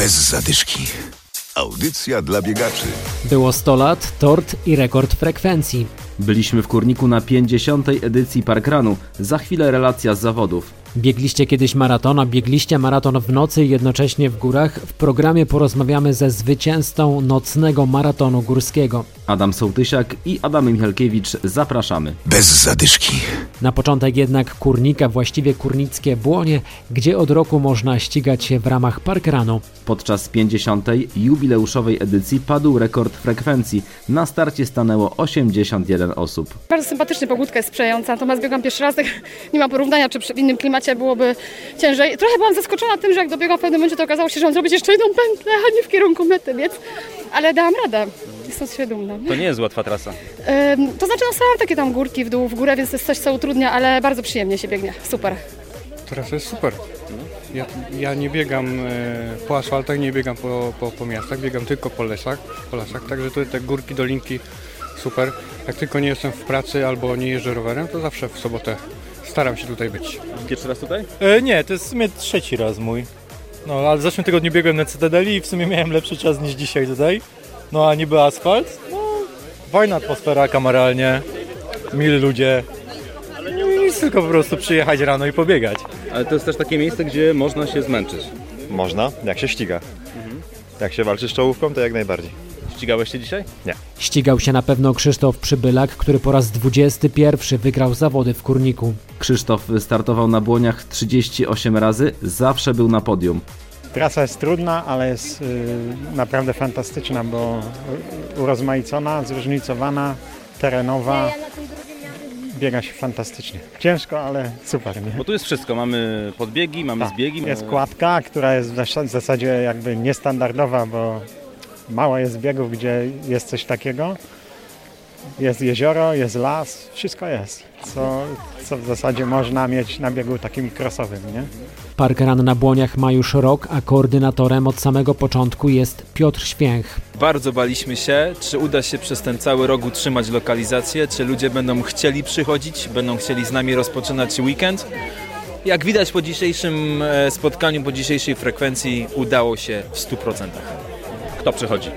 Bez zadyszki. Audycja dla biegaczy. Było 100 lat, tort i rekord frekwencji. Byliśmy w Kurniku na 50. edycji Parkrunu. Za chwilę relacja z zawodów. Biegliście kiedyś maratona, biegliście maraton w nocy i jednocześnie w górach. W programie porozmawiamy ze zwycięzcą nocnego maratonu górskiego. Adam Sołtysiak i Adam Michalkiewicz zapraszamy. Bez zadyszki. Na początek jednak Kurnika, właściwie kurnickie Błonie, gdzie od roku można ścigać się w ramach parkrunu. Podczas 50. jubileuszowej edycji padł rekord frekwencji. Na starcie stanęło 81 osób. Bardzo sympatycznie, pogódka jest sprzyjająca, natomiast biegam pierwszy raz, tak nie ma porównania, czy przy innym klimacie byłoby ciężej. Trochę byłam zaskoczona tym, że jak dobiegłam w pewnym momencie, to okazało się, że mam zrobić jeszcze jedną pętlę, a nie w kierunku mety, więc... Ale dałam radę. Jestem z siebie dumna. To nie jest łatwa trasa. Ym, to znaczy, no są takie tam górki w dół, w górę, więc to jest coś, co utrudnia, ale bardzo przyjemnie się biegnie. Super. Trasa jest super. Ja, ja nie biegam e, po asfaltach, nie biegam po, po, po miastach, biegam tylko po lasach, po lasach, także tutaj te górki, dolinki super. Jak tylko nie jestem w pracy albo nie jeżdżę rowerem, to zawsze w sobotę staram się tutaj być. Pierwszy raz tutaj? E, nie, to jest w sumie trzeci raz mój. No, ale w zeszłym tygodniu biegłem na Cytadeli i w sumie miałem lepszy czas niż dzisiaj tutaj. No, a niby asfalt. No, fajna atmosfera kameralnie, mili ludzie. No i nic, tylko po prostu przyjechać rano i pobiegać. Ale to jest też takie miejsce, gdzie można się zmęczyć. Można, jak się ściga. Jak się walczy z czołówką, to jak najbardziej. Ścigałeś się dzisiaj? Ścigał się na pewno Krzysztof Przybylak, który po raz 21 wygrał zawody w Kurniku. Krzysztof startował na błoniach 38 razy, zawsze był na podium. Trasa jest trudna, ale jest y, naprawdę fantastyczna, bo y, urozmaicona, zróżnicowana, terenowa. Biega się fantastycznie. Ciężko, ale super. Nie? Bo tu jest wszystko. Mamy podbiegi, mamy Tak. zbiegi. Jest kładka, która jest w zasadzie jakby niestandardowa, bo mało jest biegów, gdzie jest coś takiego. Jest jezioro, jest las, wszystko jest, co, co w zasadzie można mieć na biegu takim crossowym, nie? Parkrun na Błoniach ma już rok, a koordynatorem od samego początku jest Piotr Święch. Bardzo baliśmy się, czy uda się przez ten cały rok utrzymać lokalizację, czy ludzie będą chcieli przychodzić, będą chcieli z nami rozpoczynać weekend. Jak widać po dzisiejszym e, spotkaniu, po dzisiejszej frekwencji udało się w 100%. Kto przychodzi?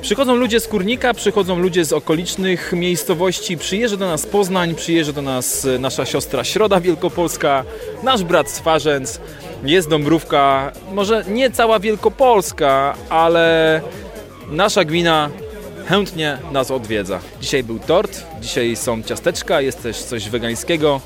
Przychodzą ludzie z Kurnika, przychodzą ludzie z okolicznych miejscowości, przyjeżdża do nas Poznań, przyjeżdża do nas e, nasza siostra Środa Wielkopolska, nasz brat Swarzędz, jest Dąbrówka, może nie cała Wielkopolska, ale nasza gmina chętnie nas odwiedza. Dzisiaj był tort, dzisiaj są ciasteczka, jest też coś wegańskiego.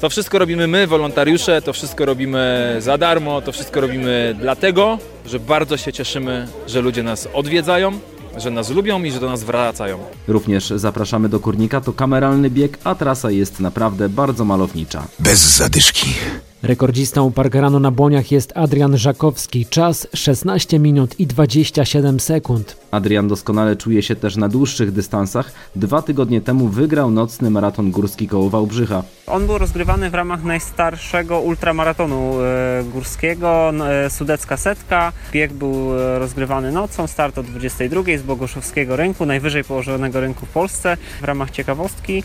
To wszystko robimy my, wolontariusze, to wszystko robimy za darmo, to wszystko robimy dlatego, że bardzo się cieszymy, że ludzie nas odwiedzają, że nas lubią i że do nas wracają. Również zapraszamy do Kurnika, to kameralny bieg, a trasa jest naprawdę bardzo malownicza. Bez zadyszki. Rekordzistą parkrunu na Błoniach jest Adrian Żakowski. Czas 16 minut i 27 sekund. Adrian doskonale czuje się też na dłuższych dystansach. Dwa tygodnie temu wygrał nocny maraton górski koło Wałbrzycha. On był rozgrywany w ramach najstarszego ultramaratonu e, górskiego, e, Sudecka Setka. Bieg był e, rozgrywany nocą, start o 22 z Bogoszowskiego Rynku, najwyżej położonego rynku w Polsce. W ramach ciekawostki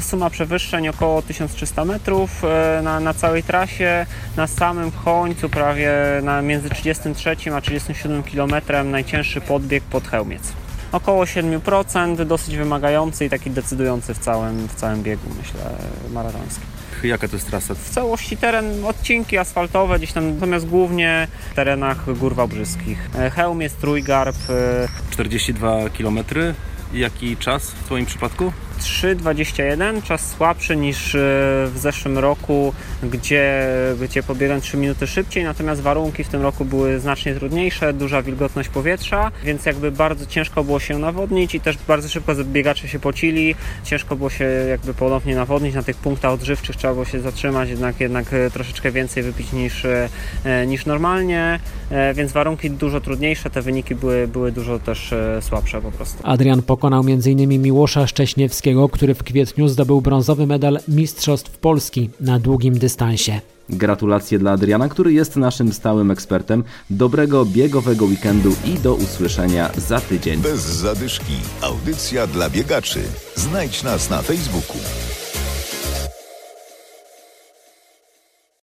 suma przewyższeń około 1300 metrów e, na, na całej trasie. Na samym końcu, prawie na, między 33 a 37 km, najcięższy podbieg pod Chełmiec. Około 7%, dosyć wymagający i taki decydujący w całym, w całym biegu, myślę, maratońskim. Jaka to jest trasa? W całości teren, odcinki asfaltowe gdzieś tam, natomiast głównie w terenach gór wałbrzyskich. E, Chełmiec, Trójgarb, e, 42 km. Jaki czas w Twoim przypadku? 3,21, czas słabszy niż e, w zeszłym roku, gdzie, gdzie pobiegłem 3 minuty szybciej, natomiast warunki w tym roku były znacznie trudniejsze, duża wilgotność powietrza, więc jakby bardzo ciężko było się nawodnić i też bardzo szybko biegacze się pocili, ciężko było się jakby ponownie nawodnić, na tych punktach odżywczych trzeba było się zatrzymać, jednak, jednak e, troszeczkę więcej wypić niż, e, niż normalnie, więc warunki dużo trudniejsze, te wyniki były, były dużo też słabsze po prostu. Adrian pokonał m.in. Miłosza Szcześniewskiego, który w kwietniu zdobył brązowy medal Mistrzostw Polski na długim dystansie. Gratulacje dla Adriana, który jest naszym stałym ekspertem. Dobrego biegowego weekendu i do usłyszenia za tydzień. Bez zadyszki. Audycja dla biegaczy. Znajdź nas na Facebooku.